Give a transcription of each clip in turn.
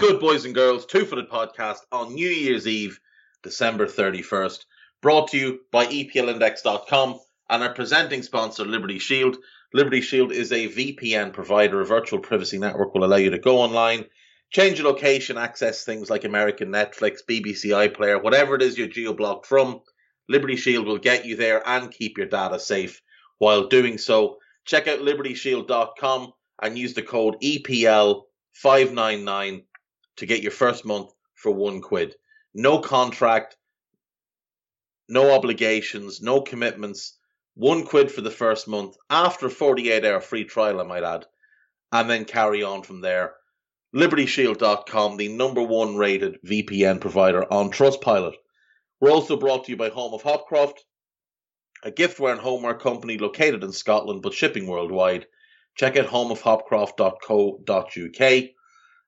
Good, boys and girls? Two Footed Podcast on New Year's Eve, December 31st. Brought to you by EPLindex.com and our presenting sponsor, Liberty Shield. Liberty Shield is a VPN provider. A virtual privacy network will allow you to go online, change your location, access things like American Netflix, BBC iPlayer, whatever it is you're geo-blocked from. Liberty Shield will get you there and keep your data safe while doing so. Check out libertyshield.com and use the code EPL 599 to get your first month for one quid. No contract, no obligations, no commitments. One quid for the first month after a 48 hour free trial, I might add, and then carry on from there. LibertyShield.com, the number one rated VPN provider on Trustpilot. We're also brought to you by Home of Hopcroft, a giftware and homeware company located in Scotland but shipping worldwide. Check out homeofhopcroft.co.uk.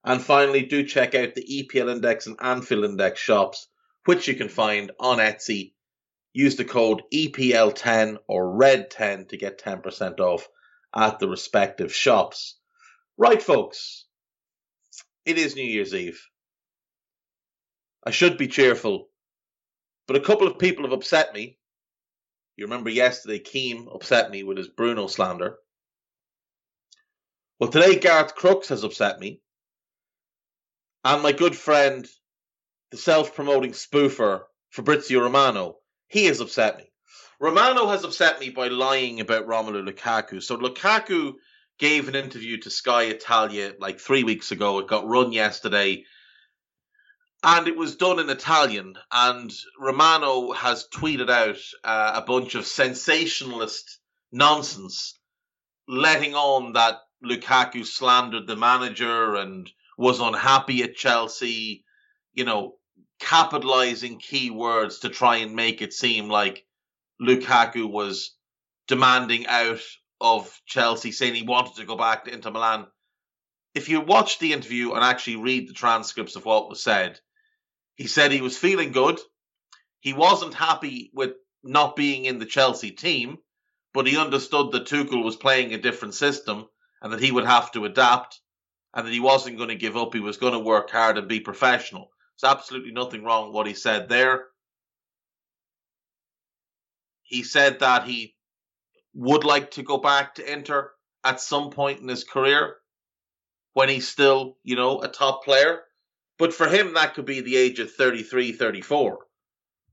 And finally, do check out the EPL Index and Anfield Index shops, which you can find on Etsy. Use the code EPL10 or RED10 to get 10% off at the respective shops. Right, folks, it is New Year's Eve. I should be cheerful, but a couple of people have upset me. You remember yesterday, Keem upset me with his Bruno slander. Well, today Gareth Crooks has upset me. And my good friend, the self promoting spoofer, Fabrizio Romano, he has upset me. Romano has upset me by lying about Romelu Lukaku. So Lukaku gave an interview to Sky Italia like three weeks ago. It got run yesterday. And it was done in Italian. And Romano has tweeted out uh, a bunch of sensationalist nonsense, letting on that Lukaku slandered the manager and was unhappy at Chelsea, you know, capitalizing key words to try and make it seem like Lukaku was demanding out of Chelsea, saying he wanted to go back to Inter Milan. If you watch the interview and actually read the transcripts of what was said, he said he was feeling good. He wasn't happy with not being in the Chelsea team, but he understood that Tuchel was playing a different system and that he would have to adapt and that he wasn't going to give up. He was going to work hard and be professional. There's absolutely nothing wrong with what he said there. He said that he would like to go back to Inter at some point in his career when he's still, you know, a top player. But for him, that could be the age of 33, 34.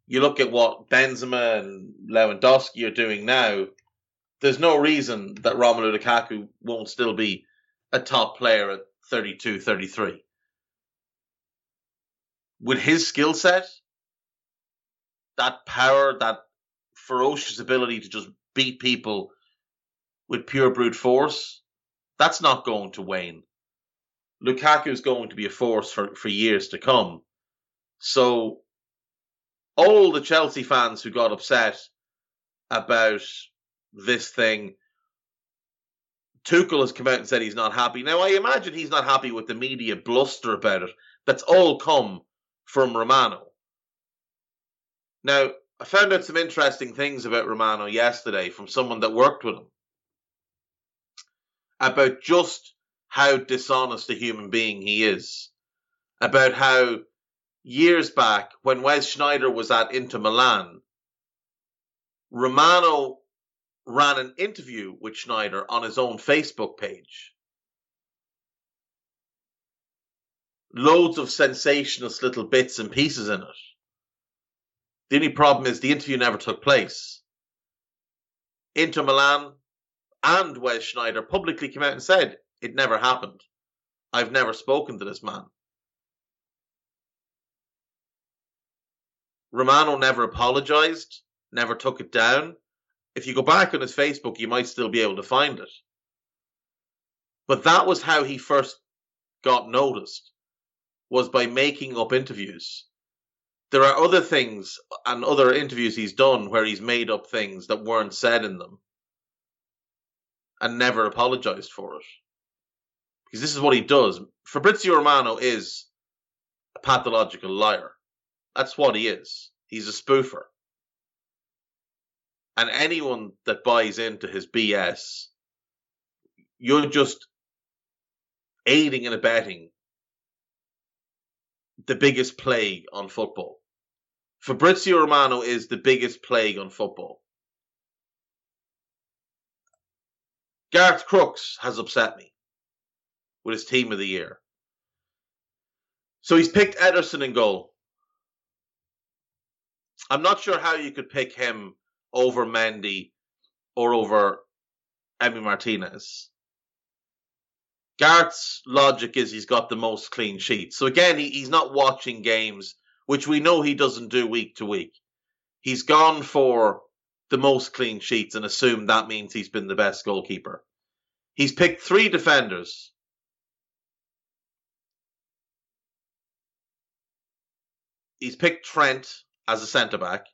You look at what Benzema and Lewandowski are doing now, there's no reason that Romelu Lukaku won't still be a top player at 32, 33. With his skill set, that power, that ferocious ability to just beat people with pure brute force, that's not going to wane. Lukaku is going to be a force for, for years to come. So, all the Chelsea fans who got upset about this thing. Tuchel has come out and said he's not happy. Now, I imagine he's not happy with the media bluster about it. That's all come from Romano. Now, I found out some interesting things about Romano yesterday from someone that worked with him about just how dishonest a human being he is, about how years back when Wes Sneijder was at Inter Milan, Romano ran an interview with Sneijder on his own Facebook page. Loads of sensationalist little bits and pieces in it. The only problem is the interview never took place. Inter Milan and Wes Sneijder publicly came out and said it never happened. I've never spoken to this man. Romano never apologized, never took it down. If you go back on his Facebook, you might still be able to find it. But that was how he first got noticed, was by making up interviews. There are other things and other interviews he's done where he's made up things that weren't said in them and never apologized for it. Because this is what he does. Fabrizio Romano is a pathological liar. That's what he is. He's a spoofer. And anyone that buys into his BS, you're just aiding and abetting the biggest plague on football. Fabrizio Romano is the biggest plague on football. Gareth Crooks has upset me with his team of the year. So he's picked Ederson in goal. I'm not sure how you could pick him over Mendy or over Emi Martinez. Gareth's logic is he's got the most clean sheets. So again, he, he's not watching games, which we know he doesn't do week to week. He's gone for the most clean sheets and assumed that means he's been the best goalkeeper. He's picked three defenders. He's picked Trent as a centre back.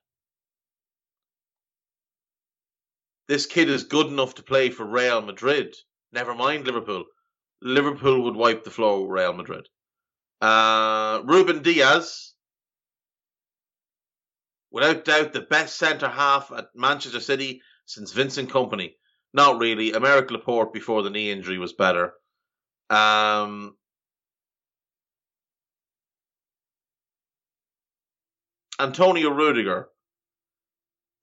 This kid is good enough to play for Real Madrid. Never mind Liverpool. Liverpool would wipe the floor with Real Madrid. Uh, Ruben Dias, without doubt, the best centre half at Manchester City since Vincent Kompany. Not really. Aymeric Laporte before the knee injury was better. Um, Antonio Rudiger.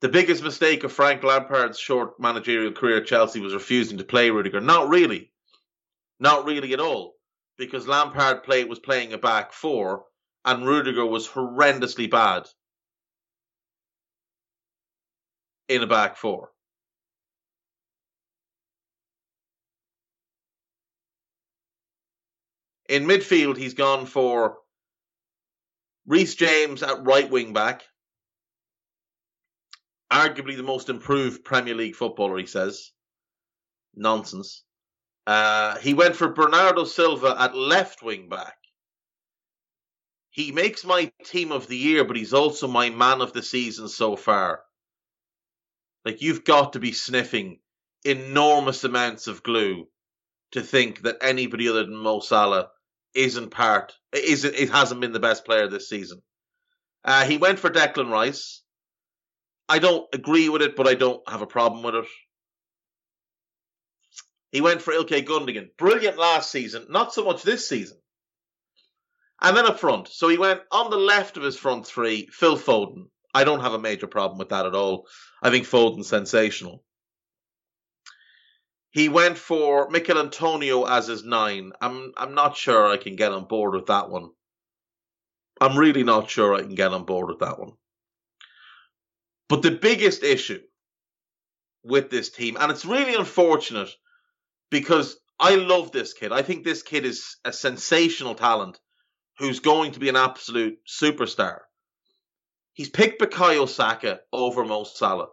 The biggest mistake of Frank Lampard's short managerial career at Chelsea was refusing to play Rudiger. Not really. Not really at all. Because Lampard play, was playing a back four and Rudiger was horrendously bad in a back four. In midfield, he's gone for Reece James at right wing back. Arguably the most improved Premier League footballer, he says. Nonsense. Uh, he went for Bernardo Silva at left wing back. He makes my team of the year, but he's also my man of the season so far. Like, you've got to be sniffing enormous amounts of glue to think that anybody other than Mo Salah isn't part isn't it hasn't been the best player this season. Uh, he went for Declan Rice. I don't agree with it, but I don't have a problem with it. He went for Ilkay Gundogan. Brilliant last season, not so much this season. And then up front. So he went on the left of his front three, Phil Foden. I don't have a major problem with that at all. I think Foden's sensational. He went for Michail Antonio as his nine. I'm I'm not sure I can get on board with that one. I'm really not sure I can get on board with that one. But the biggest issue with this team, and it's really unfortunate because I love this kid. I think this kid is a sensational talent who's going to be an absolute superstar. He's picked Bukayo Saka over Mo Salah.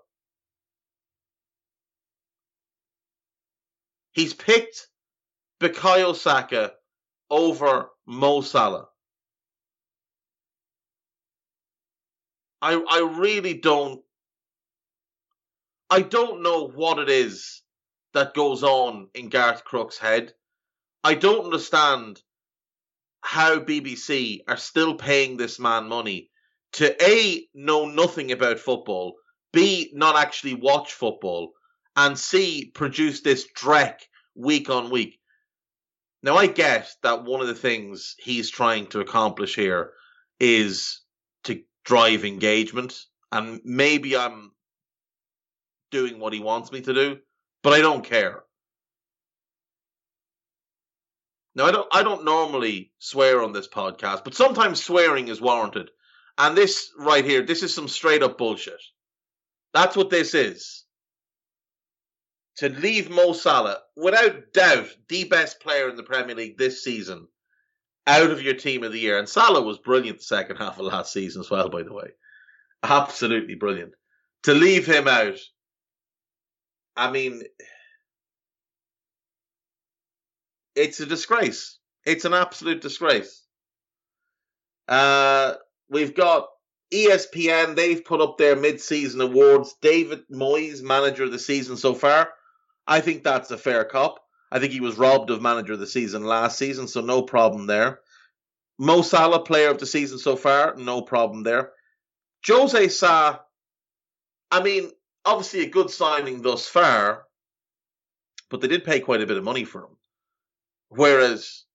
He's picked Bukayo Saka over Mo Salah. I I really don't I don't know what it is that goes on in Gareth Crooks' head. I don't understand how BBC are still paying this man money to A, know nothing about football, B, not actually watch football, and C, produce this dreck week on week. Now, I get that one of the things he's trying to accomplish here is drive engagement, and maybe I'm doing what he wants me to do, but I don't care. Now I don't I don't normally swear on this podcast, but sometimes swearing is warranted. And this right here, this is some straight up bullshit. That's what this is. To leave Mo Salah, without doubt, the best player in the Premier League this season, out of your team of the year. And Salah was brilliant the second half of last season as well, by the way. Absolutely brilliant. To leave him out, I mean, it's a disgrace. It's an absolute disgrace. Uh, we've got ESPN. They've put up their mid-season awards. David Moyes, manager of the season so far. I think that's a fair cop. I think he was robbed of manager of the season last season, so no problem there. Mo Salah, player of the season so far, no problem there. Jose Sa, I mean, obviously a good signing thus far, but they did pay quite a bit of money for him. Whereas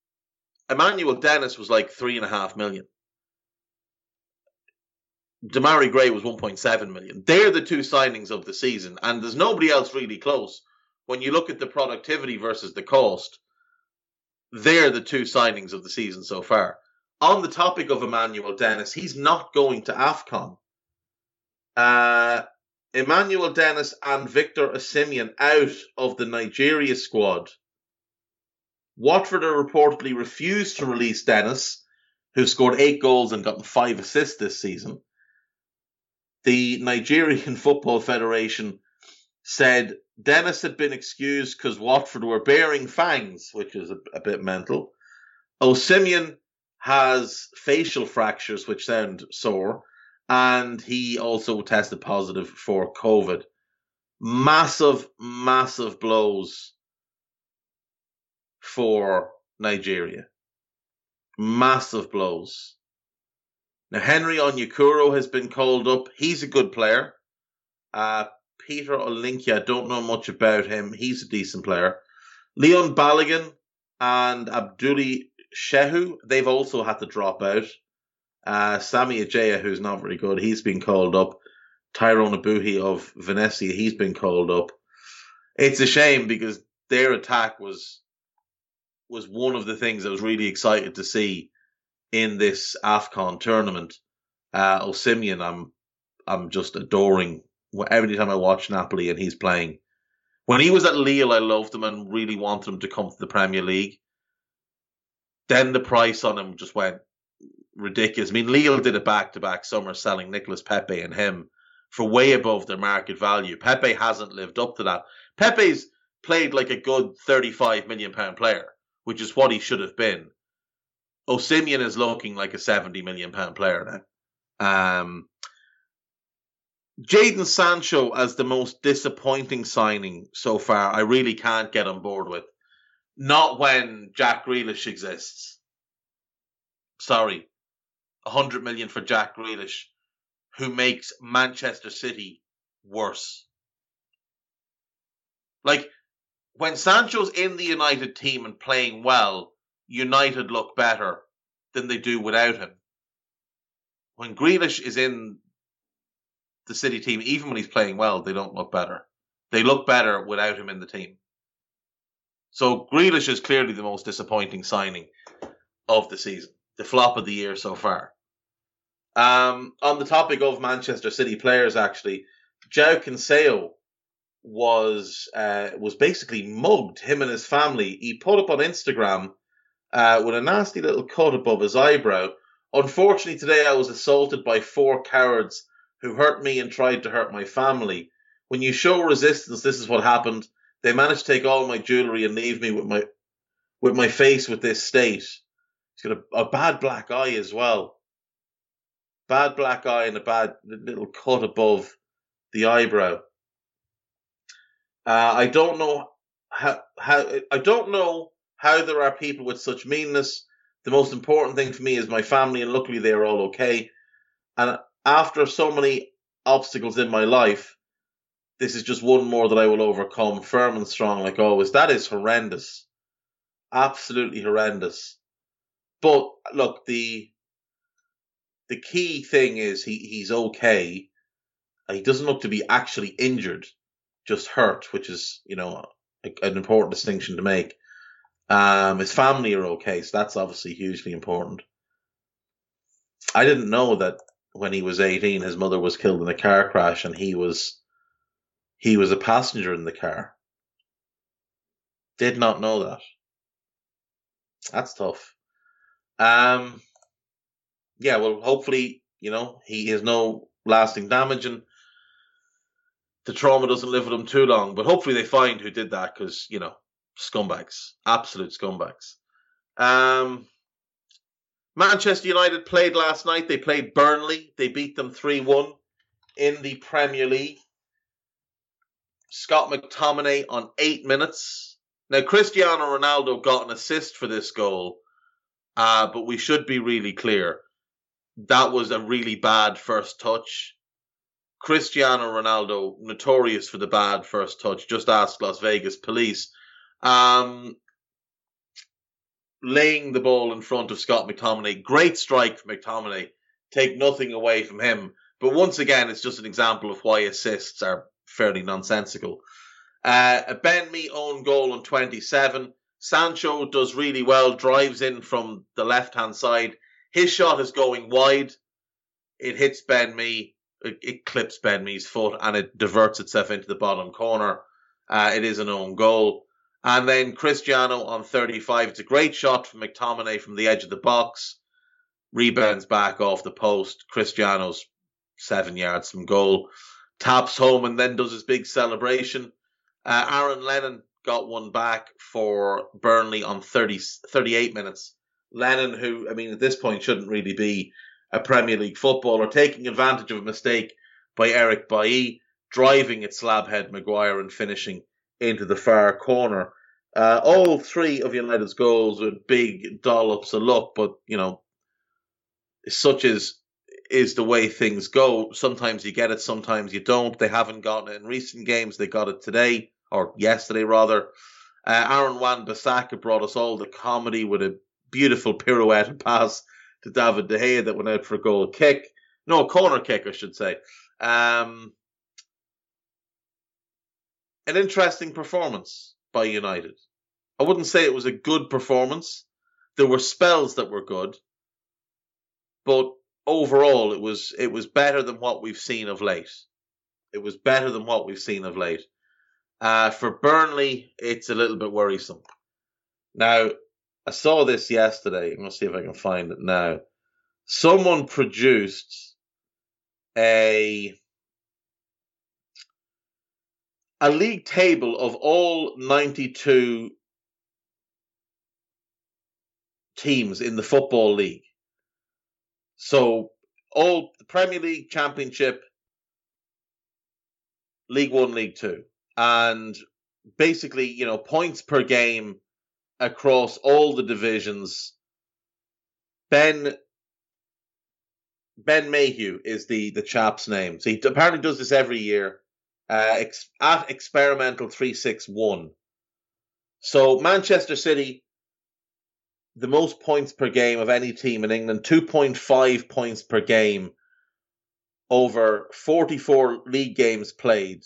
Emmanuel Dennis was like three and a half million. Demarai Gray was 1.7 million. They're the two signings of the season, and there's nobody else really close. When you look at the productivity versus the cost, they're the two signings of the season so far. On the topic of Emmanuel Dennis, he's not going to AFCON. Uh, Emmanuel Dennis and Victor Osimhen out of the Nigeria squad Watford are reportedly refused to release Dennis, who scored eight goals and gotten five assists this season. The Nigerian Football Federation said Dennis had been excused because Watford were bearing fangs, which is a, a bit mental. Osimhen has facial fractures, which sound sore, and he also tested positive for COVID. Massive, massive blows for Nigeria. Massive blows. Now, Henry Onyekuru has been called up. He's a good player. Uh, Peter Olayinka, I don't know much about him. He's a decent player. Leon Balogun and Abdullahi Shehu, they've also had to drop out. Uh, Semi Ajayi, who's not very good, he's been called up. Tyrone Ebuehi of Venezia, he's been called up. It's a shame because their attack was was one of the things I was really excited to see in this Afcon tournament. Uh, Osimhen, I'm I'm just adoring every time I watch Napoli and he's playing. When he was at Lille, I loved him and really wanted him to come to the Premier League. Then the price on him just went ridiculous. I mean, Lille did a back to back summer selling Nicolas Pepe and him for way above their market value. Pepe hasn't lived up to that. Pepe's played like a good 35 million pound player which is what he should have been. Osimhen is looking like a seventy million pound player now. Um, Jadon Sancho as the most disappointing signing so far, I really can't get on board with. Not when Jack Grealish exists. Sorry, a hundred million for Jack Grealish, who makes Manchester City worse. Like when Sancho's in the United team and playing well, United look better than they do without him. When Grealish is in the City team, even when he's playing well, they don't look better. They look better without him in the team. So Grealish is clearly the most disappointing signing of the season, the flop of the year so far. Um, on the topic of Manchester City players, actually, João Cancelo was uh, was basically mugged. Him and his family. He put up on Instagram uh, with a nasty little cut above his eyebrow. Unfortunately, today I was assaulted by four cowards who hurt me and tried to hurt my family. When you show resistance, this is what happened. They managed to take all my jewelry and leave me with my with my face with this state. He's got a, a bad black eye as well. Bad black eye and a bad little cut above the eyebrow. Uh, I don't know how, how I don't know how there are people with such meanness. The most important thing for me is my family, and luckily they are all okay. And after so many obstacles in my life, this is just one more that I will overcome, firm and strong, like always. That is horrendous. Absolutely horrendous. But look, the the key thing is he, he's okay. He doesn't look to be actually injured, just hurt, which is, you know, a, an important distinction to make. Um, his family are okay, so that's obviously hugely important. I didn't know that when he was 18, his mother was killed in a car crash and he was he was a passenger in the car. Did not know that. That's tough. Um, yeah, well, hopefully, you know, he has no lasting damage and the trauma doesn't live with him too long. But hopefully they find who did that because, you know, scumbags, absolute scumbags. Um, Manchester United played last night. They played Burnley. They beat them 3 1 in the Premier League. Scott McTominay on eight minutes. Now, Cristiano Ronaldo got an assist for this goal, uh, but we should be really clear. That was a really bad first touch. Cristiano Ronaldo, notorious for the bad first touch. Just ask Las Vegas police. Um, laying the ball in front of Scott McTominay. Great strike for McTominay. Take nothing away from him. But once again, it's just an example of why assists are fairly nonsensical. Uh, a Ben Mee own goal on 27. Sancho does really well, drives in from the left hand side. His shot is going wide. It hits Ben Mee. It, it clips Ben Mee's foot and it diverts itself into the bottom corner. Uh, it is an own goal. And then Cristiano on 35. It's a great shot from McTominay from the edge of the box. Rebounds back off the post. Cristiano's seven yards from goal. Taps home and then does his big celebration. Uh, Aaron Lennon got one back for Burnley on 30, 38 minutes. Lennon, who, I mean, at this point shouldn't really be a Premier League footballer, taking advantage of a mistake by Eric Bailly, driving at slabhead Maguire and finishing into the far corner. Uh, all three of United's goals were big dollops of luck, but you know, such as is the way things go. Sometimes you get it, sometimes you don't. They haven't gotten it in recent games. They got it today or yesterday rather. Uh, Aaron Wan Bissaka brought us all the comedy with a beautiful pirouette pass to David De Gea that went out for a goal kick. No, corner kick, I should say. Um, an interesting performance by United. I wouldn't say it was a good performance. There were spells that were good, but overall it was it was better than what we've seen of late. It was better than what we've seen of late. Uh, for Burnley, it's a little bit worrisome. Now, I saw this yesterday. I'm gonna see if I can find it now. Someone produced a a league table of all 92 teams in the football league. So all the Premier League, Championship, League One, League Two, and basically, you know, points per game across all the divisions. Ben Ben Mayhew is the the chap's name. So he apparently does this every year. Uh, ex- at experimental three six one. So Manchester City, the most points per game of any team in England, two point five points per game over forty four league games played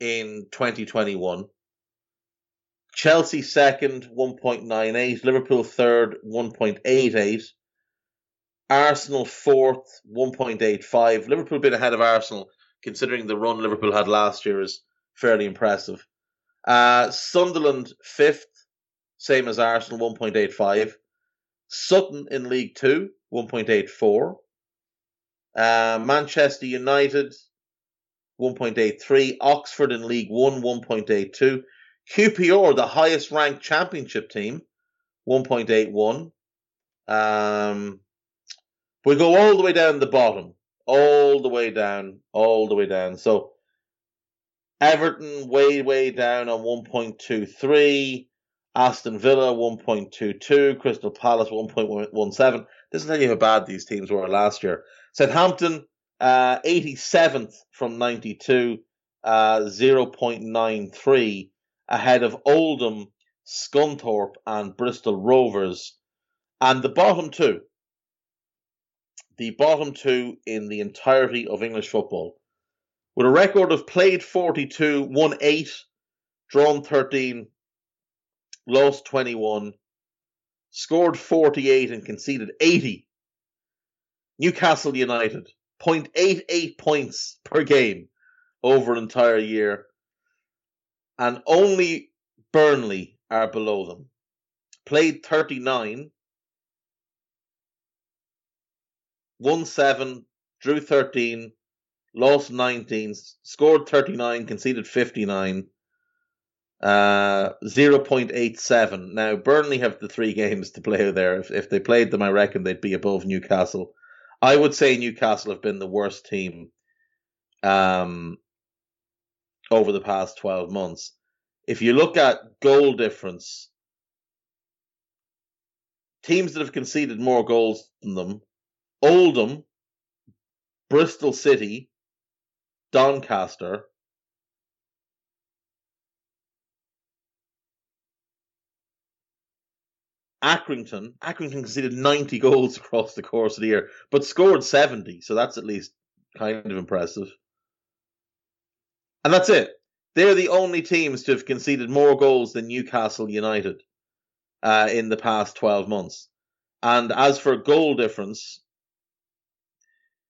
in twenty twenty one. Chelsea second, 1.98. Liverpool third, 1.88. Arsenal fourth, 1.85. Liverpool been ahead of Arsenal considering the run Liverpool had last year, is fairly impressive. Uh, Sunderland fifth, same as Arsenal, 1.85. Sutton in League Two, 1.84. Uh, Manchester United, 1.83. Oxford in League One, 1.82. QPR, the highest ranked championship team, 1.81. Um, we go all the way down the bottom all the way down, all the way down. So Everton way, way down on 1.23. Aston Villa 1.22. Crystal Palace 1.17. This is tell you how bad these teams were last year. Southampton, uh, 87th from 92, uh, 0.93 ahead of Oldham, Scunthorpe, and Bristol Rovers. And the bottom two, the bottom two in the entirety of English football, with a record of played 42, won 8, drawn 13, lost 21, scored 48, and conceded 80. Newcastle United, 0.88 points per game over an entire year. And only Burnley are below them. Played 39, won 7, drew 13, lost 19, scored 39, conceded 59. Uh, 0.87. Now, Burnley have the three games to play there. If, if they played them, I reckon they'd be above Newcastle. I would say Newcastle have been the worst team um, over the past 12 months. If you look at goal difference, teams that have conceded more goals than them Oldham, Bristol City, Doncaster, Accrington. Accrington conceded 90 goals across the course of the year, but scored 70, so that's at least kind of impressive. And that's it. They're the only teams to have conceded more goals than Newcastle United uh, in the past 12 months. And as for goal difference,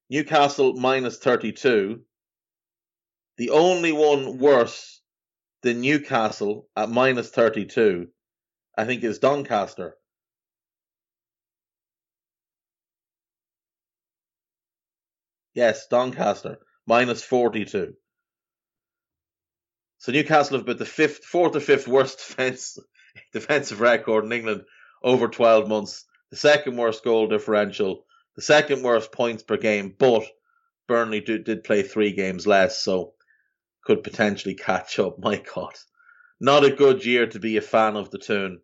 Newcastle minus 32. The only one worse than Newcastle at minus 32, I think, is Doncaster. Yes, Doncaster, minus 42. So Newcastle have been the fifth, fourth or fifth worst defense, defensive record in England over 12 months. The second worst goal differential the second worst points per game, but Burnley do, did play three games less, so could potentially catch up. My God, not a good year to be a fan of the Toon.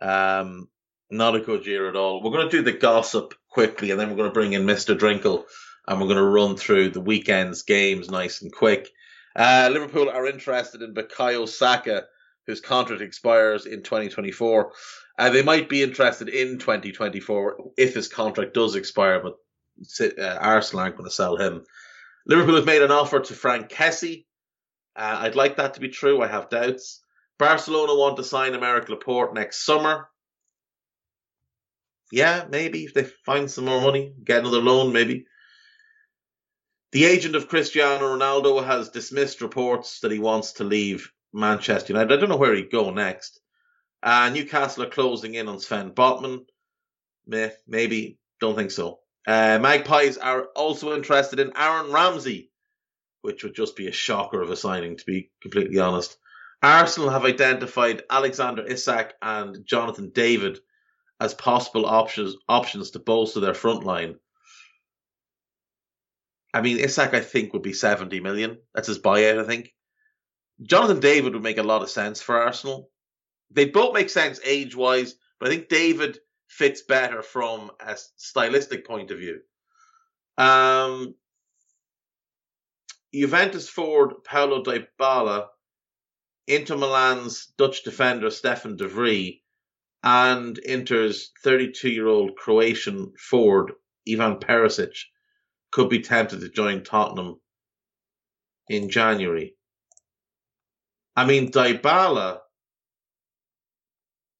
Um, not a good year at all. We're going to do the gossip quickly, and then we're going to bring in Mister Drinkle, and we're going to run through the weekend's games nice and quick. Uh, Liverpool are interested in Bukayo Saka, whose contract expires in 2024. Uh, they might be interested in 2024 if his contract does expire, but uh, Arsenal aren't going to sell him. Liverpool have made an offer to Frank Kessie. Uh, I'd like that to be true. I have doubts. Barcelona want to sign Aymeric Laporte next summer. Yeah, maybe if they find some more money, get another loan, maybe. The agent of Cristiano Ronaldo has dismissed reports that he wants to leave Manchester United. I don't know where he'd go next. Uh, Newcastle are closing in on Sven Botman. Meh, maybe. Don't think so. Uh, Magpies are also interested in Aaron Ramsey, which would just be a shocker of a signing, to be completely honest. Arsenal have identified Alexander Isak and Jonathan David as possible options options to bolster their front line. I mean, Isak, I think, would be 70 million. That's his buyout, I think. Jonathan David would make a lot of sense for Arsenal they both make sense age wise, but I think David fits better from a stylistic point of view. Um, Juventus forward Paulo Dybala, Inter Milan's Dutch defender Stefan de Vrij, and Inter's 32-year-old Croatian forward Ivan Perisic could be tempted to join Tottenham in January. I mean, Dybala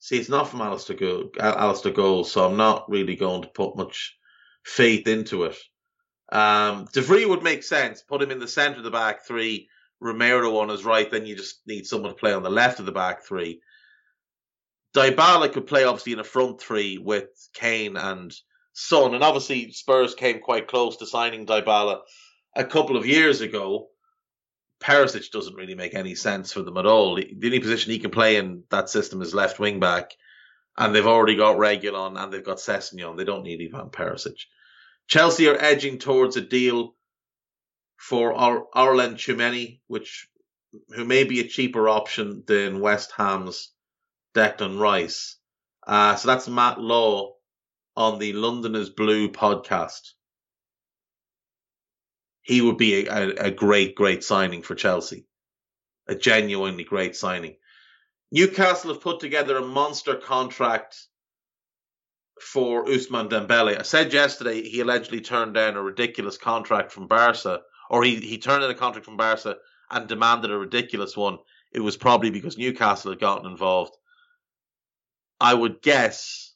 See, it's not from Alasdair, Go- Alasdair Gold, so I'm not really going to put much faith into it. Um, De would make sense. Put him in the centre of the back three. Romero on his right. Then you just need someone to play on the left of the back three. Dybala could play obviously in a front three with Kane and Son, and obviously Spurs came quite close to signing Dybala a couple of years ago. Perisic doesn't really make any sense for them at all. The only position he can play in that system is left wing back, and they've already got Reguilon and they've got Sessegnon. They don't need Ivan Perisic. Chelsea are edging towards a deal for Ar- Aurélien Tchouameni, which who may be a cheaper option than West Ham's Declan Rice. Uh, so that's Matt Law on the London Is Blue podcast. He would be a, a, great, great signing for Chelsea. A genuinely great signing. Newcastle have put together a monster contract for Ousmane Dembele. I said yesterday he allegedly turned down a ridiculous contract from Barca, or he, he turned in a contract from Barca and demanded a ridiculous one. It was probably because Newcastle had gotten involved. I would guess,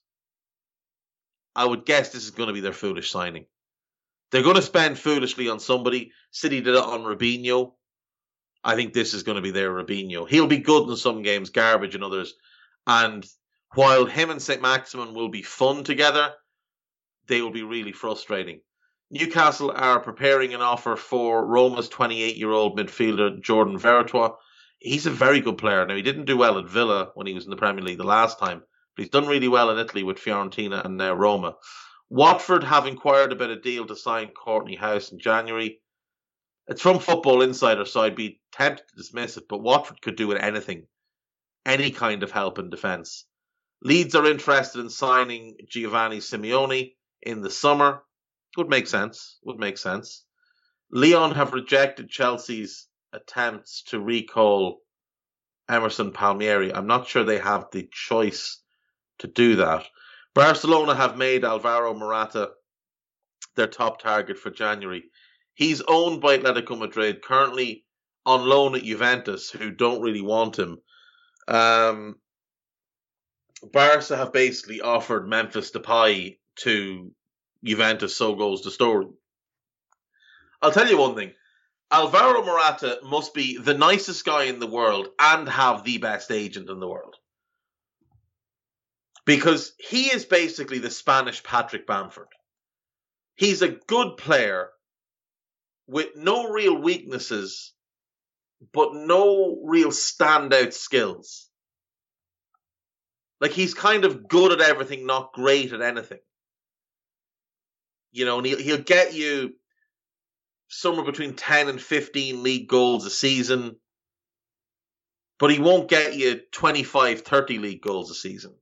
I would guess this is going to be their foolish signing. They're going to spend foolishly on somebody. City did it on Robinho. I think this is going to be their Robinho. He'll be good in some games, garbage in others. And while him and St. Maximin will be fun together, they will be really frustrating. Newcastle are preparing an offer for Roma's 28 year old midfielder, Jordan Veretout. He's a very good player. Now, he didn't do well at Villa when he was in the Premier League the last time, but he's done really well in Italy with Fiorentina and now Roma. Watford have inquired about a deal to sign Kortney Hause in January. It's from Football Insider, so I'd be tempted to dismiss it, but Watford could do with anything, any kind of help in defence. Leeds are interested in signing Giovanni Simeone in the summer. Would make sense. Would make sense. Lyon have rejected Chelsea's attempts to recall Emerson Palmieri. I'm not sure they have the choice to do that. Barcelona have made Alvaro Morata their top target for January. He's owned by Atletico Madrid, currently on loan at Juventus, who don't really want him. Um, Barca have basically offered Memphis Depay to Juventus, so goes the story. I'll tell you one thing. Alvaro Morata must be the nicest guy in the world and have the best agent in the world because he is basically the Spanish Patrick Bamford. He's a good player with no real weaknesses, but no real standout skills. Like he's kind of good at everything, not great at anything. You know, and he'll, he'll get you somewhere between 10 and 15 league goals a season, but he won't get you 25, 30 league goals a season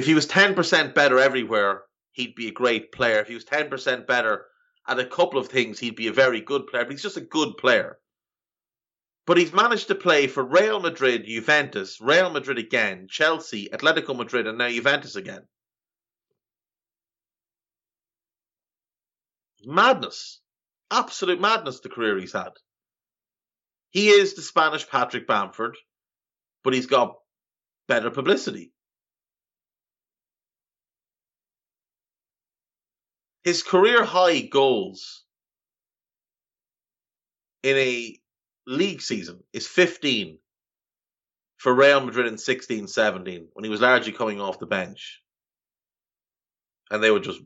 if he was 10% better everywhere, he'd be a great player. If he was 10% better at a couple of things, he'd be a very good player. But he's just a good player. But he's managed to play for Real Madrid, Juventus, Real Madrid again, Chelsea, Atletico Madrid, and now Juventus again. Madness. Absolute madness, the career he's had. He is the Spanish Patrick Bamford, but he's got better publicity. His career high goals in a league season is 15 for Real Madrid in 16 17 when he was largely coming off the bench. And they were just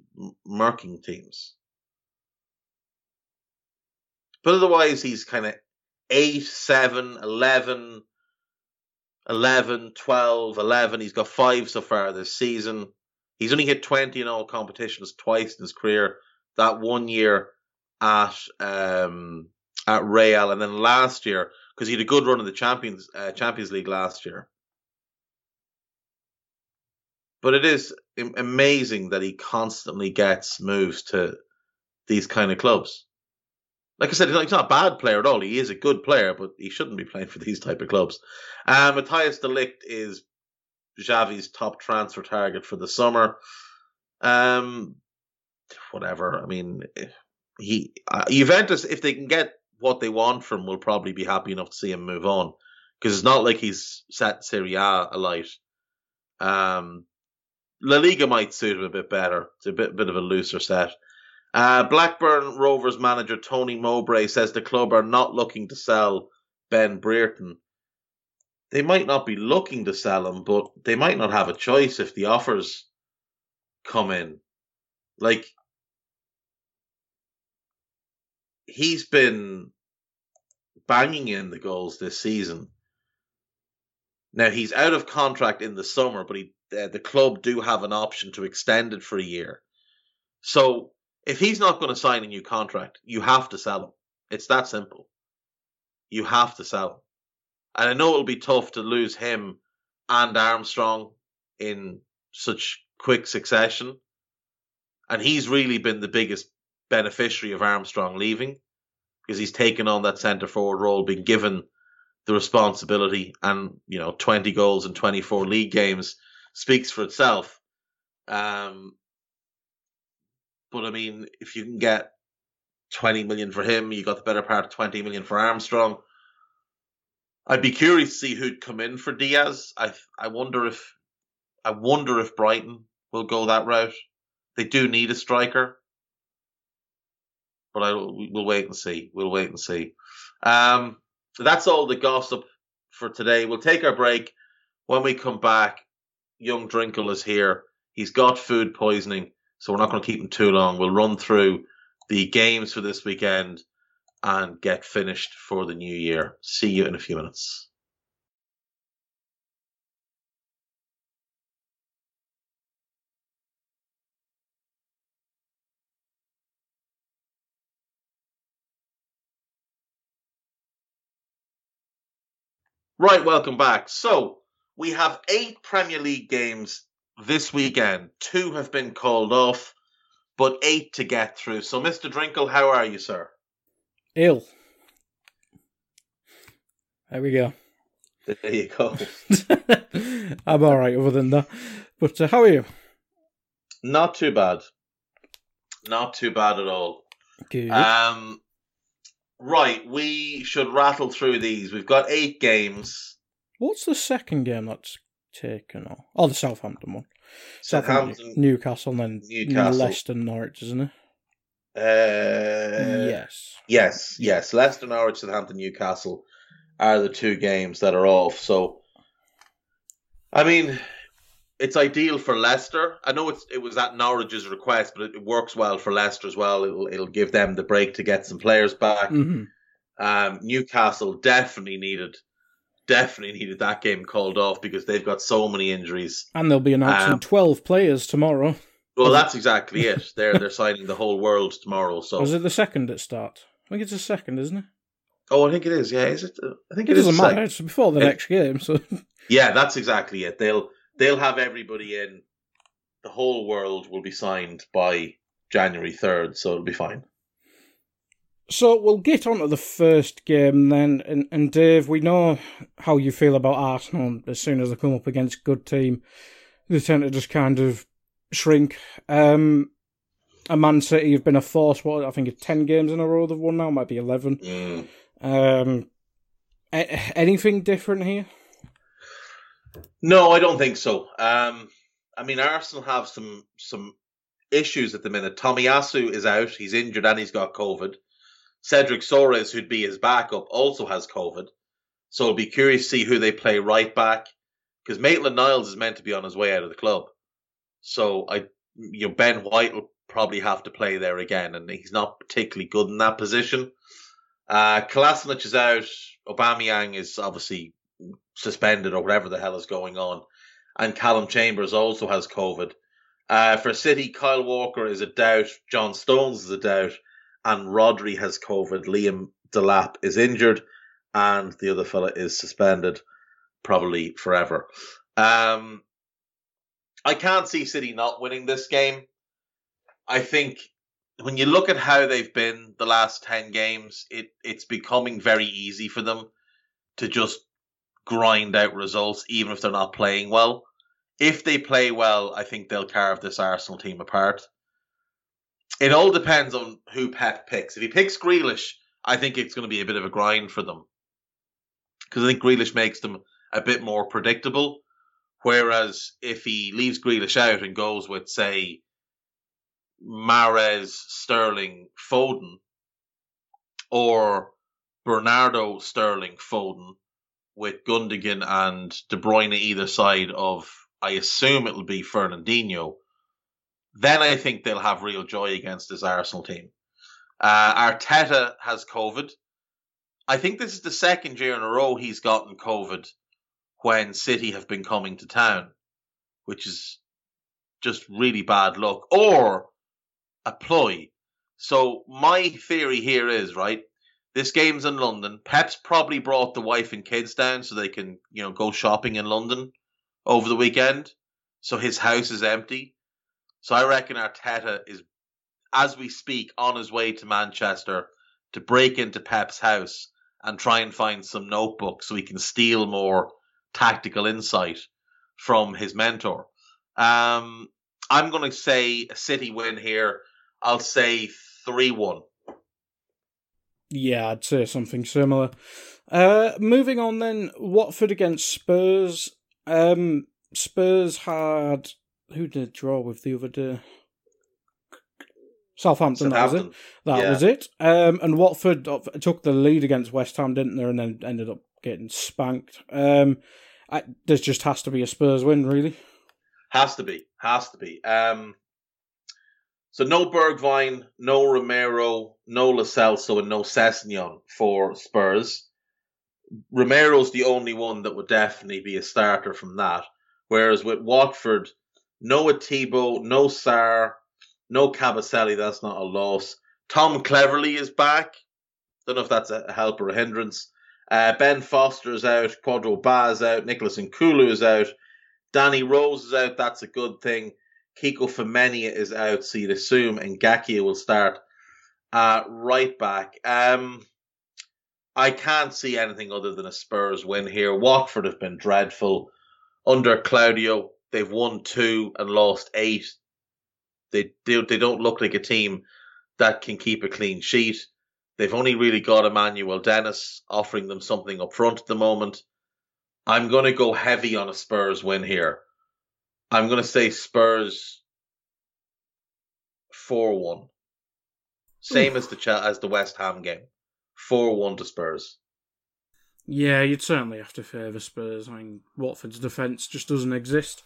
murking teams. But otherwise, he's kind of 8, 7, 11, 11, 12, 11. He's got five so far this season. He's only hit 20 in all competitions twice in his career. That one year at um, at Real, and then last year because he had a good run in the Champions uh, Champions League last year. But it is amazing that he constantly gets moves to these kind of clubs. Like I said, he's not a bad player at all. He is a good player, but he shouldn't be playing for these type of clubs. Uh, Matthijs de Ligt is Xavi's top transfer target for the summer. Um, whatever. I mean, he uh, Juventus, if they can get what they want from, will probably be happy enough to see him move on because it's not like he's set Serie A alight. Um, La Liga might suit him a bit better. It's a bit bit of a looser set. Uh, Blackburn Rovers manager Tony Mowbray says the club are not looking to sell Ben Brereton they might not be looking to sell him, but they might not have a choice if the offers come in. Like he's been banging in the goals this season. Now he's out of contract in the summer, but he uh, the club do have an option to extend it for a year. So if he's not going to sign a new contract, you have to sell him. It's that simple. You have to sell him. And I know it'll be tough to lose him and Armstrong in such quick succession. And he's really been the biggest beneficiary of Armstrong leaving because he's taken on that centre forward role, been given the responsibility, and you know, 20 goals in 24 league games speaks for itself. Um, but I mean, if you can get 20 million for him, you got the better part of 20 million for Armstrong. I'd be curious to see who'd come in for Diaz. I I wonder if I wonder if Brighton will go that route. They do need a striker, but I we'll wait and see. We'll wait and see. Um, that's all the gossip for today. We'll take our break. When we come back, young Drinkle is here. He's got food poisoning, so we're not going to keep him too long. We'll run through the games for this weekend and get finished for the new year. See you in a few minutes. Right, welcome back. So, we have eight Premier League games this weekend. Two have been called off, but eight to get through. So, Mr. Drinkle, how are you, sir? Ill. There we go. There you go. I'm all right other than that. But uh, how are you? Not too bad. Not too bad at all. Good. Um, right, we should rattle through these. We've got eight games. What's the second game that's taken off? Oh, the Southampton one. Southampton, Newcastle, and then Newcastle. Leicester, Norwich, isn't it? Uh, yes. Yes, yes. Leicester, Norwich, Southampton, Newcastle are the two games that are off. So, I mean, it's ideal for Leicester. I know it's it was at Norwich's request, but it, it works well for Leicester as well. It'll it'll give them the break to get some players back. hmm Um, Newcastle definitely needed definitely needed that game called off because they've got so many injuries. And they'll be announcing Um, 12 players tomorrow. Well, that's exactly it. They're they're signing the whole world tomorrow. So, Was it the second at start? I think it's the second, isn't it? oh, I think it is. Yeah, is it? Uh, I think It it is doesn't matter. second. It's before the It- next game, so Yeah, that's exactly it. They'll they'll have everybody in. The whole world will be signed by January third, so it'll be fine. So we'll get on to the first game then. And, and Dave, we know how you feel about Arsenal. As soon as they come up against a good team, they tend to just kind of shrink. Um, a Man City have been a force. What I think it's ten games in a row they've won now. Might be eleven. Mm. Um, a- anything different here? No, I don't think so. Um, I mean, Arsenal have some some issues at the minute. Tomiyasu is out; he's injured and he's got COVID. Cedric Soares, who'd be his backup, also has COVID. So it'll be curious to see who they play right back because Maitland Niles is meant to be on his way out of the club. So I, you know, Ben White will probably have to play there again, and he's not particularly good in that position. Uh, Kolasinac is out. Aubameyang is obviously suspended or whatever the hell is going on. And Callum Chambers also has COVID. Uh, for City, Kyle Walker is a doubt. John Stones is a doubt. And Rodri has COVID. Liam Delap is injured. And the other fella is suspended, probably forever. Um, I can't see City not winning this game. I think when you look at how they've been the last 10 games, it, it's becoming very easy for them to just grind out results, even if they're not playing well. If they play well, I think they'll carve this Arsenal team apart. It all depends on who Pep picks. If he picks Grealish, I think it's going to be a bit of a grind for them. Because I think Grealish makes them a bit more predictable. Whereas if he leaves Grealish out and goes with, say, Mahrez, Sterling, Foden, or Bernardo, Sterling, Foden, with Gundogan and De Bruyne either side of, I assume it'll be Fernandinho, then I think they'll have real joy against this Arsenal team. Uh, Arteta has COVID. I think this is the second year in a row he's gotten COVID when City have been coming to town, which is just really bad luck. Or a ploy. So my theory here is, right, this game's in London. Pep's probably brought the wife and kids down so they can, you know, go shopping in London over the weekend. So his house is empty. So I reckon Arteta is as we speak, on his way to Manchester to break into Pep's house and try and find some notebooks so he can steal more tactical insight from his mentor. Um, I'm going to say a City win here. I'll say 3 1. Yeah, I'd say something similar. Uh, moving on then, Watford against Spurs. Um, Spurs had. Who did draw with the other day? Southampton, that was it. That yeah. was it. Um, and Watford took the lead against West Ham, didn't they? And then ended up getting spanked. Um, I, there just has to be a Spurs win, really. Has to be. Has to be. Um, so no Bergwijn, no Romero, no Lo Celso, and no Sessegnon for Spurs. Romero's the only one that would definitely be a starter from that. Whereas with Watford, no Etebo, no Sarr, no Kabasele, that's not a loss. Tom Cleverley is back. Don't know if that's a help or a hindrance. Uh, ben Foster is out. Cordoba is out. Nicolas Nkoulou is out. Danny Rose is out. That's a good thing. Kiko Femenia is out, so you'd assume Ngakia will start uh, right back. Um, I can't see anything other than a Spurs win here. Watford have been dreadful. Under Claudio, they've won two and lost eight. They do, they don't look like a team that can keep a clean sheet. They've only really got Emmanuel Dennis offering them something up front at the moment. I'm going to go heavy on a Spurs win here. I'm going to say Spurs 4 1. Same as the as the West Ham game. 4 1 to Spurs. Yeah, you'd certainly have to favour Spurs. I mean, Watford's defence just doesn't exist.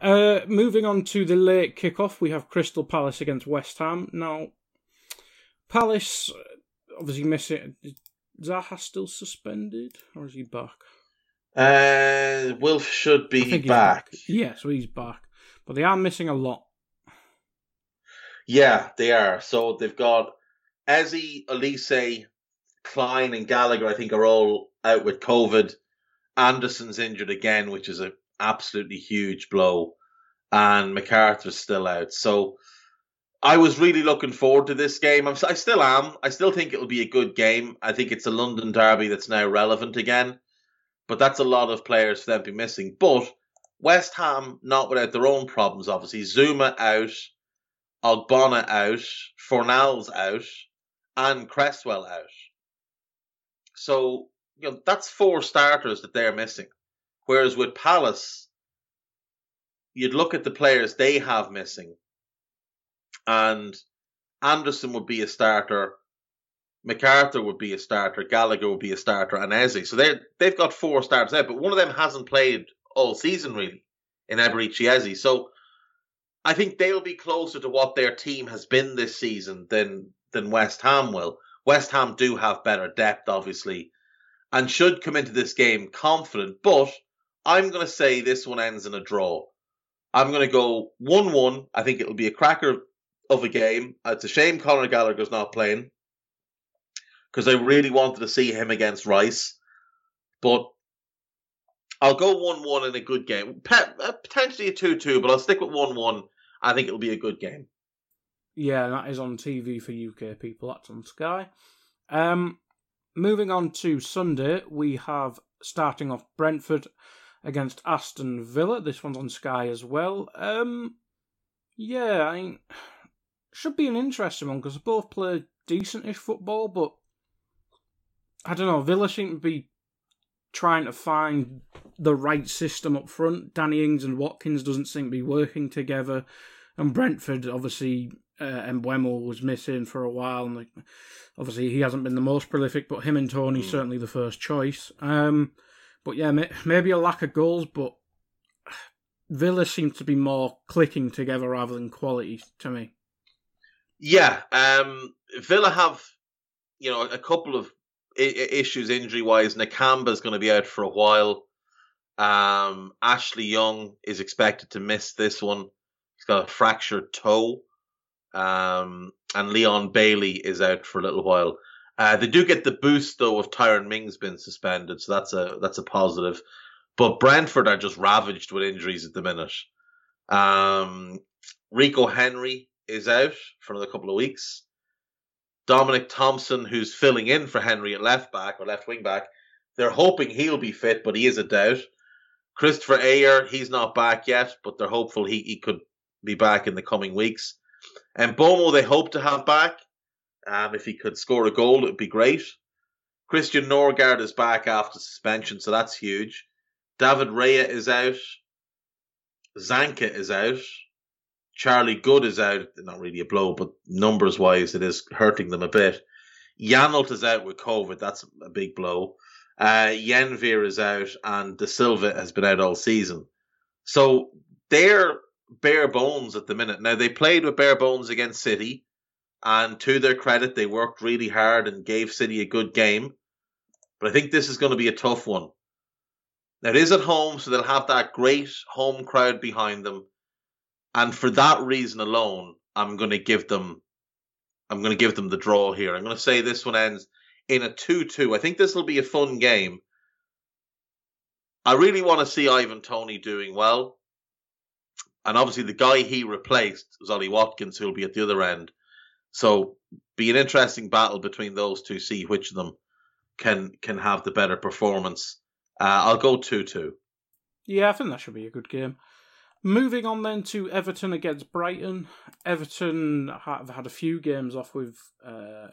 Uh, moving on to the late kick-off, we have Crystal Palace against West Ham. Now, Palace, obviously missing... Zaha still suspended, or is he back? Uh, Wilf should be back. back. Yeah, so he's back. But they are missing a lot. Yeah, they are. So they've got Eze, Olise, Klein, and Gallagher, I think, are all out with COVID. Anderson's injured again, which is an absolutely huge blow. And McArthur's still out. So I was really looking forward to this game. I'm, I still am. I still think it'll be a good game. I think it's a London derby that's now relevant again. But that's a lot of players for them to be missing. But West Ham, not without their own problems, obviously. Zouma out, Ogbonna out, Fornals out, and Cresswell out. So you know, that's four starters that they're missing. Whereas with Palace, you'd look at the players they have missing, and Anderson would be a starter, McArthur would be a starter, Gallagher would be a starter, and Eze. So they they've got four starters there, but one of them hasn't played all season really in Eberechi Eze. So I think they'll be closer to what their team has been this season than than West Ham will. West Ham do have better depth, obviously, and should come into this game confident. But I'm going to say this one ends in a draw. I'm going to go 1 1. I think it'll be a cracker of a game. It's a shame Conor Gallagher's not playing because I really wanted to see him against Rice. But I'll go 1 1 in a good game. Uh, potentially a 2 2, but I'll stick with 1 1. I think it'll be a good game. Yeah, that is on TV for UK people. That's on Sky. Um, moving on to Sunday, we have starting off Brentford against Aston Villa. This one's on Sky as well. Um, yeah, I mean, should be an interesting one because both play decentish football, but I don't know. Villa seem to be trying to find the right system up front. Danny Ings and Watkins doesn't seem to be working together, and Brentford obviously uh, Mbeumo was missing for a while, and like, obviously he hasn't been the most prolific, but him and Toney mm. certainly the first choice. Um, but yeah, may, maybe a lack of goals, but Villa seems to be more clicking together rather than quality to me. Yeah, um, Villa have you know a couple of I- issues injury wise. Nakamba is going to be out for a while. Um, Ashley Young is expected to miss this one. He's got a fractured toe. Um, and Leon Bailey is out for a little while. Uh, they do get the boost though of Mings been suspended, so that's a that's a positive. But Brentford are just ravaged with injuries at the minute. Um, Rico Henry is out for another couple of weeks. Dominic Thompson, who's filling in for Henry at left back or left wing back, they're hoping he'll be fit, but he is a doubt. Christoffer Ajer, he's not back yet, but they're hopeful he, he could be back in the coming weeks. And Mbeumo, they hope to have back. Um, if he could score a goal, it would be great. Christian Nørgaard is back after suspension, so that's huge. David Raya is out. Zanka is out. Charlie Goode is out. Not really a blow, but numbers wise, it is hurting them a bit. Janelt is out with COVID. That's a big blow. Uh, Jenvir is out, and Dasilva has been out all season. So they're bare bones at the minute. Now they played with bare bones against City, and to their credit, they worked really hard and gave City a good game. But I think this is going to be a tough one. Now it is at home, so they'll have that great home crowd behind them, and for that reason alone, I'm going to give them, I'm going to give them the draw here. I'm going to say this one ends in a two-two. I think this will be a fun game. I really want to see Ivan Toney doing well, and obviously the guy he replaced was Ollie Watkins, who'll be at the other end. So be an interesting battle between those two. See which of them can can have the better performance. Uh, I'll go 2 2. Yeah, I think that should be a good game. Moving on then to Everton against Brighton. Everton have had a few games off with uh,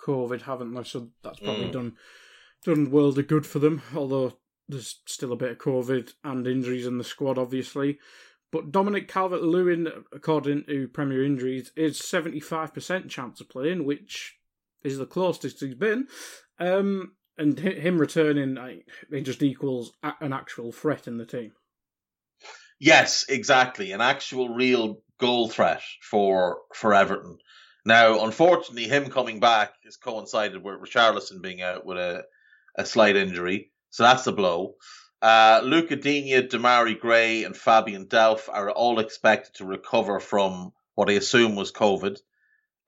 COVID, haven't they? So that's probably mm. done done world of good for them. Although there's still a bit of COVID and injuries in the squad, obviously. But Dominic Calvert Lewin, according to Premier Injuries, is 75% chance of playing, which is the closest he's been. Um, and him returning, it just equals an actual threat in the team. Yes, exactly, an actual real goal threat for for Everton. Now, unfortunately, him coming back has coincided with Richarlison being out with a, a slight injury, so that's a blow. Uh, Lucas Digne, Demarai Gray, and Fabian Delph are all expected to recover from what I assume was COVID.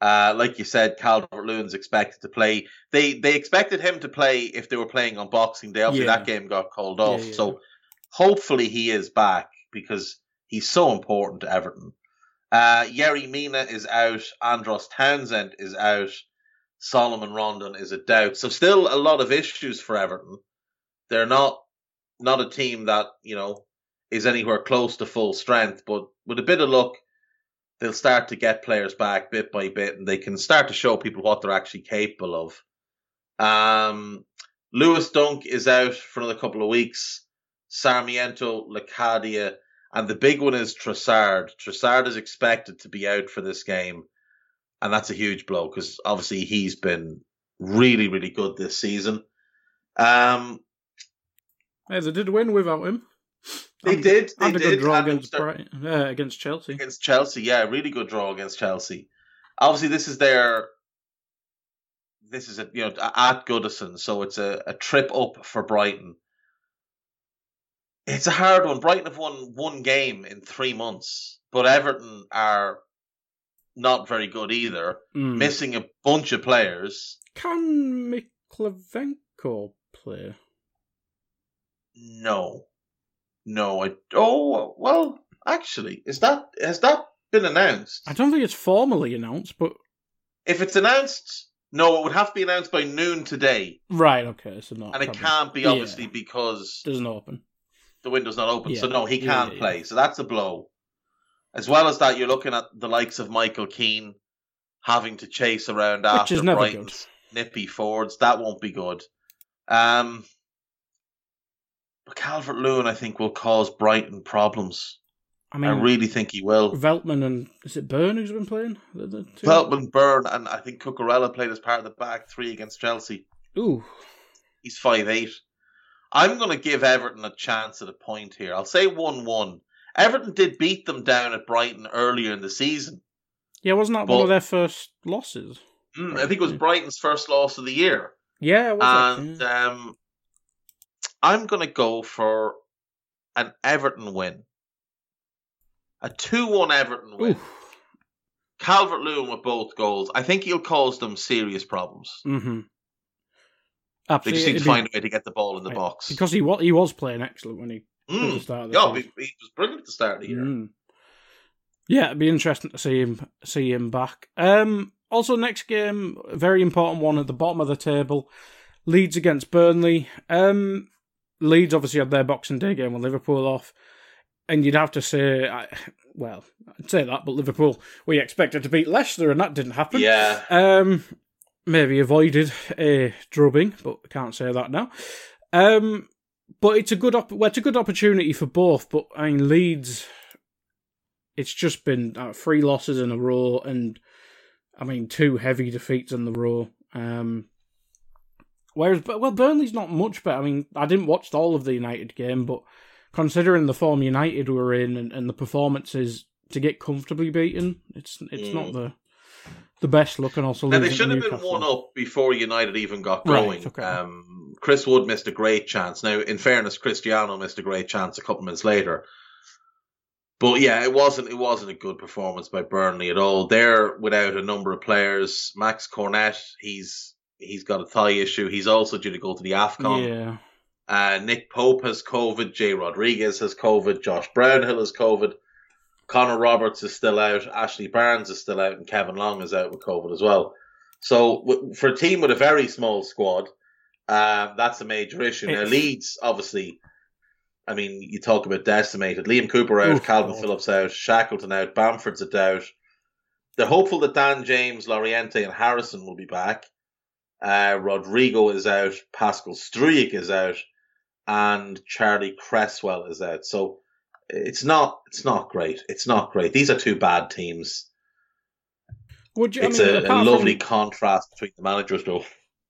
Uh, like you said, Calvert Lewin's expected to play. They they expected him to play if they were playing on Boxing Day. Obviously, yeah. that game got called off. Yeah, yeah. So hopefully he is back because he's so important to Everton. Uh, Yerry Mina is out. Andros Townsend is out. Solomon Rondon is a doubt. So still a lot of issues for Everton. They're not not a team that you know is anywhere close to full strength, but with a bit of luck they'll start to get players back bit by bit and they can start to show people what they're actually capable of. Um, Lewis Dunk is out for another couple of weeks. Sarmiento, Lacadia, and the big one is Trossard. Trossard is expected to be out for this game, and that's a huge blow because obviously he's been really, really good this season. Um, yeah, they did win without him. They and, did. They and a good draw against Brighton, uh, against Chelsea. Against Chelsea, yeah, really good draw against Chelsea. Obviously, this is their. This is a you know at Goodison, so it's a, a trip up for Brighton. It's a hard one. Brighton have won one game in three months, but Everton are not very good either, mm. missing a bunch of players. Can Mykolenko play? No. No, I. Oh well, actually, is that has that been announced? I don't think it's formally announced, but if it's announced, no, it would have to be announced by noon today. Right. Okay. So not. And probably. it can't be obviously yeah. because doesn't open. The window's not open, yeah. so no, he can't yeah, play. So that's a blow. As well as that, you're looking at the likes of Michael Keane having to chase around Which after Brighton's good. nippy forwards. That won't be good. Um, but Calvert Lewin, I think, will cause Brighton problems. I mean, I really think he will. Veltman and is it Burn who's been playing? The, the Veltman, Burn, and I think Cucurella played as part of the back three against Chelsea. Ooh, he's five eight. I'm going to give Everton a chance at a point here. I'll say one one. Everton did beat them down at Brighton earlier in the season. Yeah, wasn't that but, one of their first losses? Mm, I think it was Brighton's first loss of the year. Yeah, it was. and um, I'm going to go for an Everton win. A 2 1 Everton win. Calvert Lewin with both goals. I think he'll cause them serious problems. Mm-hmm. Absolutely. They just need to find a way to get the ball in the right. box. Because he was, he was playing excellent when he mm. started the yeah, he, he, was brilliant at the start of the year. Mm. Yeah, it'd be interesting to see him see him back. Um, also, next game, very important one at the bottom of the table, Leeds against Burnley. Um, Leeds obviously had their Boxing Day game with Liverpool off, and you'd have to say, well, I'd say that, but Liverpool we expected to beat Leicester, and that didn't happen. Yeah. Um, maybe avoided a drubbing, but can't say that now. Um, but it's a good op- well, it's a good opportunity for both. But I mean, Leeds, it's just been uh, three losses in a row, and I mean two heavy defeats in the row. Um, whereas, well, Burnley's not much better. I mean, I didn't watch all of the United game, but considering the form United were in and, and the performances to get comfortably beaten, it's it's mm. not the the best look, and also now they should have been one up before United even got going. Right, okay. um, Chris Wood missed a great chance. Now, in fairness, Cristiano missed a great chance a couple minutes later. But yeah, it wasn't it wasn't a good performance by Burnley at all. They're without a number of players. Max Cornet, he's he's got a thigh issue. He's also due to go to the Afcon. Yeah. Uh, Nick Pope has COVID. Jay Rodriguez has COVID. Josh Brownhill has COVID. Connor Roberts is still out. Ashley Barnes is still out, and Kevin Long is out with COVID as well. So for a team with a very small squad, uh, that's a major issue. Now Leeds, obviously, I mean, you talk about decimated. Liam Cooper out, Oof, Calvin God. Phillips out, Shackleton out, Bamford's a doubt. They're hopeful that Dan James, Llorente, and Harrison will be back. Uh, Rodrigo is out, Pascal Struijk is out, and Charlie Cresswell is out. So it's not it's not great. It's not great. These are two bad teams. Would you, it's mean, a, a, lovely from, contrast between the managers, though.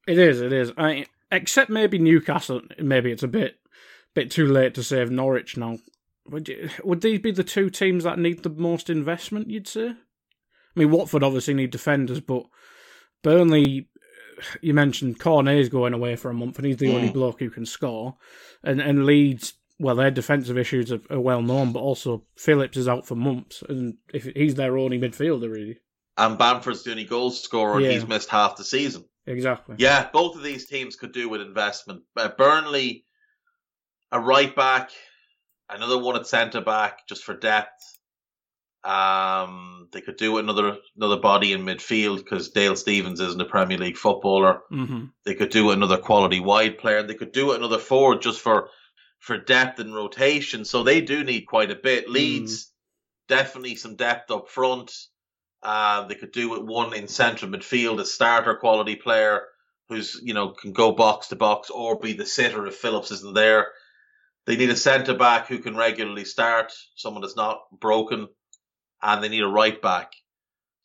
It is. It is. I, except maybe Newcastle. Maybe it's a bit bit too late to save Norwich now. Would you, would these be the two teams that need the most investment? You'd say. I mean, Watford obviously need defenders, but Burnley. You mentioned Cornet's going away for a month, and he's the mm. only bloke who can score. And and Leeds well, their defensive issues are, are, well known, but also Phillips is out for months, and if he's their only midfielder, really. And Bamford's the only goal scorer, yeah. he's missed half the season. Exactly. Yeah, both of these teams could do with investment. Uh, Burnley, a right back, another one at centre back, just for depth. Um, they could do another another body in midfield because Dale Stephens isn't a Premier League footballer. Mm-hmm. They could do another quality wide player, and they could do another forward just for for depth and rotation. So they do need quite a bit. Leeds, mm. definitely some depth up front. Uh, they could do with one in central midfield, a starter quality player who's, you know, can go box to box or be the sitter if Phillips isn't there. They need a centre back who can regularly start, someone that's not broken, and they need a right back.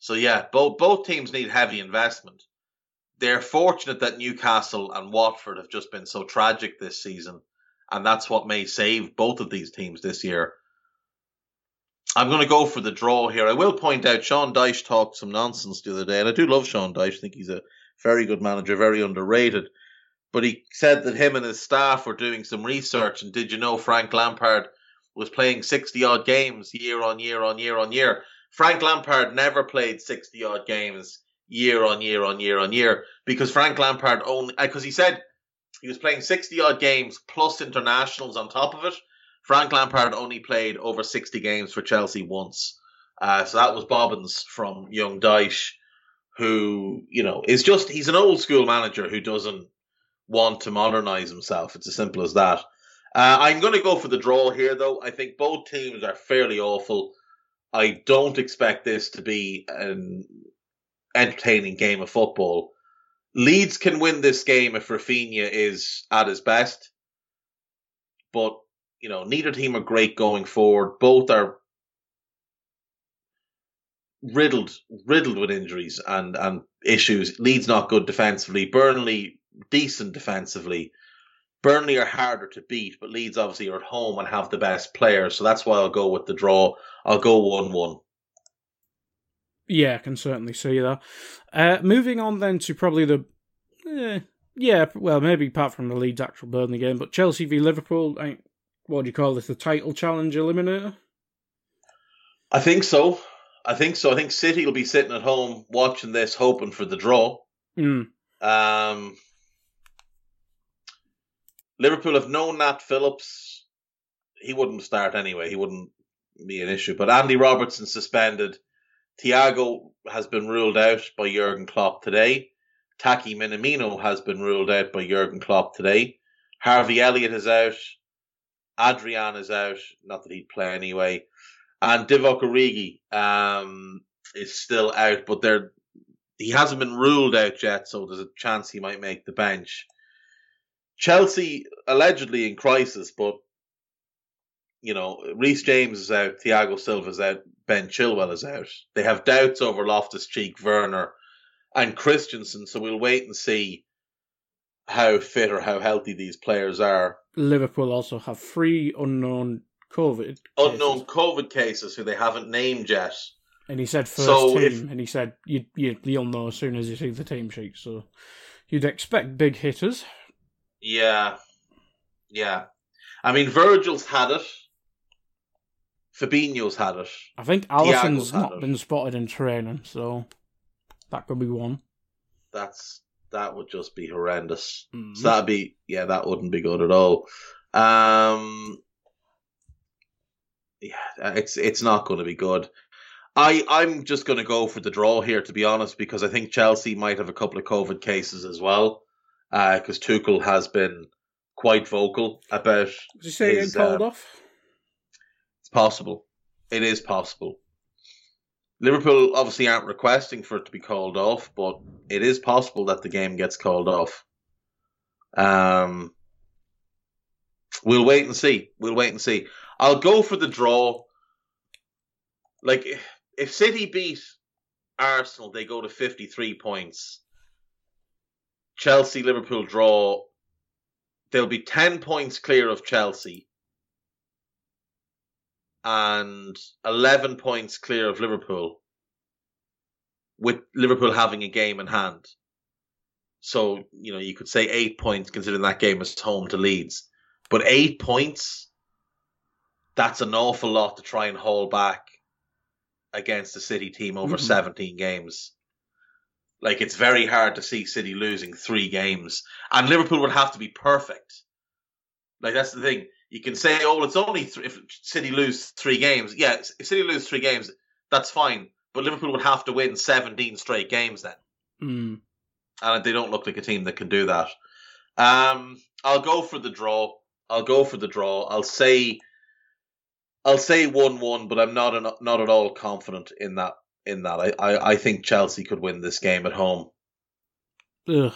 So yeah, both both teams need heavy investment. They're fortunate that Newcastle and Watford have just been so tragic this season and that's what may save both of these teams this year. I'm going to go for the draw here. I will point out Sean Dyche talked some nonsense the other day, and I do love Sean Dyche. I think he's a very good manager, very underrated. But he said that him and his staff were doing some research, and did you know Frank Lampard was playing 60 odd games year on year on year on year? Frank Lampard never played 60 odd games year on year on year on year because Frank Lampard only, because he said he was playing 60 odd games plus internationals on top of it. Frank Lampard only played over 60 games for Chelsea once. Uh, so that was Bobbins from Young Dyche, who, you know, is just, he's an old school manager who doesn't want to modernize himself. It's as simple as that. Uh, I'm going to go for the draw here, though. I think both teams are fairly awful. I don't expect this to be an entertaining game of football. Leeds can win this game if Raphinha is at his best. But, you know, neither team are great going forward. Both are riddled riddled with injuries and, and issues. Leeds not good defensively. Burnley decent defensively. Burnley are harder to beat, but Leeds obviously are at home and have the best players, so that's why I'll go with the draw. I'll go one one. Yeah, I can certainly see that. Uh, moving on then to probably the. Eh, yeah, well, maybe apart from the Leeds actual Burnley game, but Chelsea v Liverpool, I, what do you call this? The title challenge eliminator? I think so. I think so. I think City will be sitting at home watching this, hoping for the draw. Mm. Um, Liverpool have known Nat Phillips. He wouldn't start anyway. He wouldn't be an issue. But Andy Robertson suspended. Thiago has been ruled out by Jurgen Klopp today. Taki Minamino has been ruled out by Jurgen Klopp today. Harvey Elliott is out. Adrian is out. Not that he'd play anyway. And Divock Origi um, is still out, but they're he hasn't been ruled out yet, so there's a chance he might make the bench. Chelsea allegedly in crisis, but you know, Reece James is out, Thiago Silva is out, Ben Chilwell is out. They have doubts over Loftus Cheek, Werner, and Christensen, so we'll wait and see how fit or how healthy these players are. Liverpool also have three unknown COVID unknown cases. COVID cases who they haven't named yet. And he said first so team, if, and he said you, you you'll know as soon as you see the team sheet. So you'd expect big hitters. Yeah, yeah. I mean, Virgil's had it. Fabinho's had it. I think Alisson's not been spotted in training, so that could be one. That's that would just be horrendous. Mm-hmm. So that'd be yeah, that wouldn't be good at all. Um, yeah, it's it's not going to be good. I I'm just going to go for the draw here, to be honest, because I think Chelsea might have a couple of COVID cases as well. Because uh, Tuchel has been quite vocal about. Did you say his, getting called uh, off? Possible. It is possible. Liverpool obviously aren't requesting for it to be called off, but it is possible that the game gets called off. Um, we'll wait and see. We'll wait and see. I'll go for the draw. Like if City beat Arsenal, they go to 53 points. Chelsea Liverpool draw, they'll be 10 points clear of Chelsea and 11 points clear of Liverpool, with Liverpool having a game in hand. So, you know, you could say eight points considering that game is home to Leeds. But eight points, that's an awful lot to try and haul back against a City team over mm-hmm. 17 games. Like it's very hard to see City losing three games, and Liverpool would have to be perfect. Like that's the thing. You can say, "Oh, it's only th- if City lose three games." Yeah, if City lose three games, that's fine. But Liverpool would have to win 17 straight games then, mm. and they don't look like a team that can do that. Um, I'll go for the draw. I'll go for the draw. I'll say I'll say one-one, but I'm not an, not at all confident in that. In that, I, I, I think Chelsea could win this game at home. Ugh.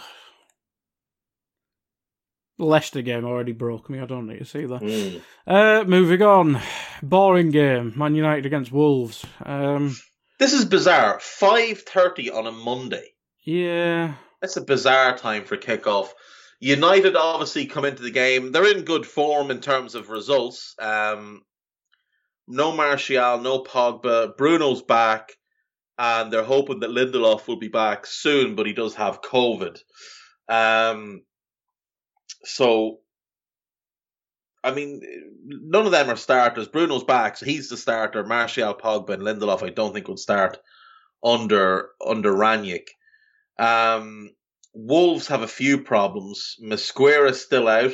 Leicester game already broke me. I don't need to see that. Mm. Uh, moving on, boring game. Man United against Wolves. Um, this is bizarre. Five thirty on a Monday. Yeah, that's a bizarre time for kickoff. United obviously come into the game. They're in good form in terms of results. Um, no Martial, no Pogba. Bruno's back, and they're hoping that Lindelof will be back soon, but he does have COVID. Um, so, I mean, none of them are starters. Bruno's back, so he's the starter. Martial, Pogba, and Lindelof, I don't think would start under under Rangnick. Um, Wolves have a few problems. Mosquera is still out.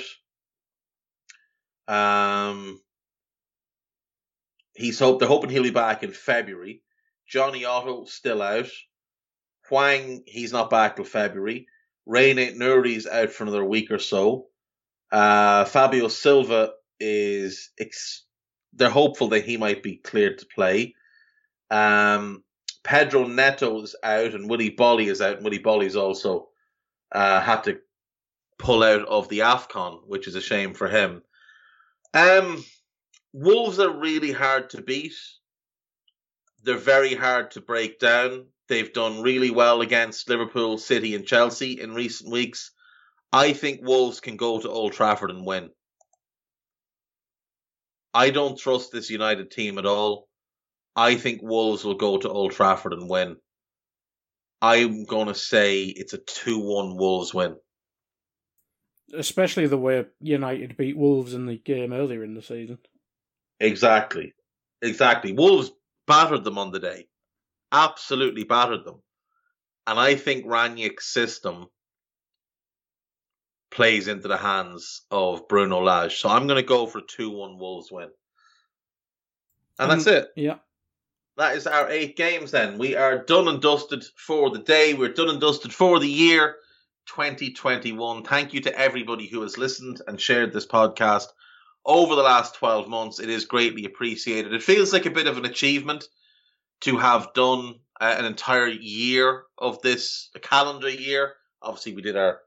Um, he's hope they're hoping he'll be back in February. Jonny Otto still out. Hwang he's not back till February. Rain Nuri's out for another week or so. Uh, Fabio Silva is ex- they're hopeful that he might be cleared to play. Um, Pedro Neto's out and Willy Boly is out. And Willy Boly's also uh, had to pull out of the AFCON, which is a shame for him. Um, Wolves are really hard to beat. They're very hard to break down. They've done really well against Liverpool, City, and Chelsea in recent weeks. I think Wolves can go to Old Trafford and win. I don't trust this United team at all. I think Wolves will go to Old Trafford and win. I'm going to say it's a 2 1 Wolves win. Especially the way United beat Wolves in the game earlier in the season. Exactly. Exactly. Wolves battered them on the day. Absolutely battered them. And I think Rangnick's system plays into the hands of Bruno Lage. So I'm going to go for a 2 1 Wolves win. And that's it. Yeah. That is our eight games then. We are done and dusted for the day. We're done and dusted for the year 2021. Thank you to everybody who has listened and shared this podcast over the last 12 months. It is greatly appreciated. It feels like a bit of an achievement to have done uh, an entire year of this, a calendar year. Obviously, we did our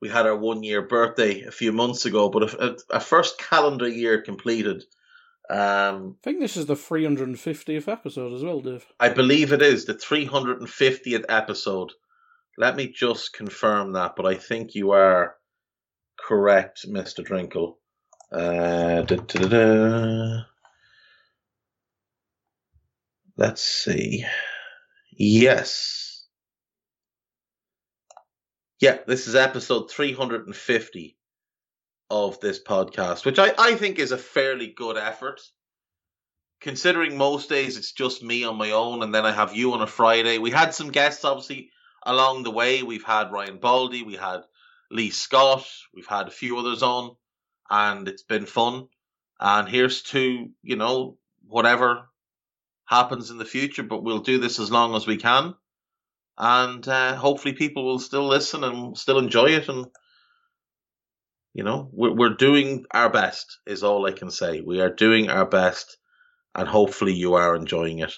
we had our one year birthday a few months ago, but a, a first calendar year completed um, I think this is the 350th episode as well, Dave. I believe it is the 350th episode. Let me just confirm that, but I think you are correct, Mr. Drinkle. Uh, da, da, da, Let's see. Yes. Yeah, this is episode 350 of this podcast, which I, I think is a fairly good effort. Considering most days it's just me on my own, and then I have you on a Friday. We had some guests, obviously, along the way. We've had Ryan Baldy, we had Lee Scott, we've had a few others on, and it's been fun. And here's to, you know, whatever happens in the future, but we'll do this as long as we can. And uh, hopefully people will still listen and still enjoy it and you know, we're, we're doing our best, is all I can say. We are doing our best, and hopefully you are enjoying it.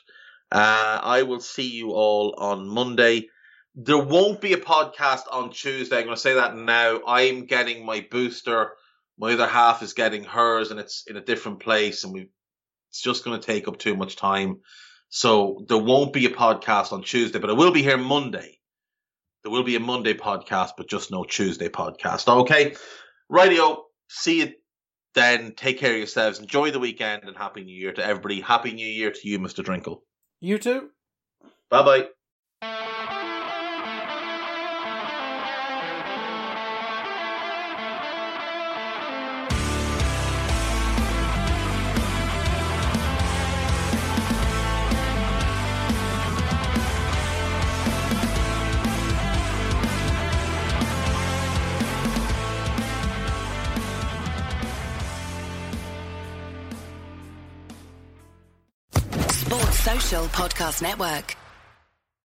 Uh, I will see you all on Monday. There won't be a podcast on Tuesday. I'm going to say that now. I'm getting my booster. My other half is getting hers, and it's in a different place, and we it's just going to take up too much time. So there won't be a podcast on Tuesday, but I will be here Monday. There will be a Monday podcast, but just no Tuesday podcast. Okay. Radio, see you then. Take care of yourselves. Enjoy the weekend and Happy New Year to everybody. Happy New Year to you, Mr. Drinkle. You too. Bye bye. Podcast Network.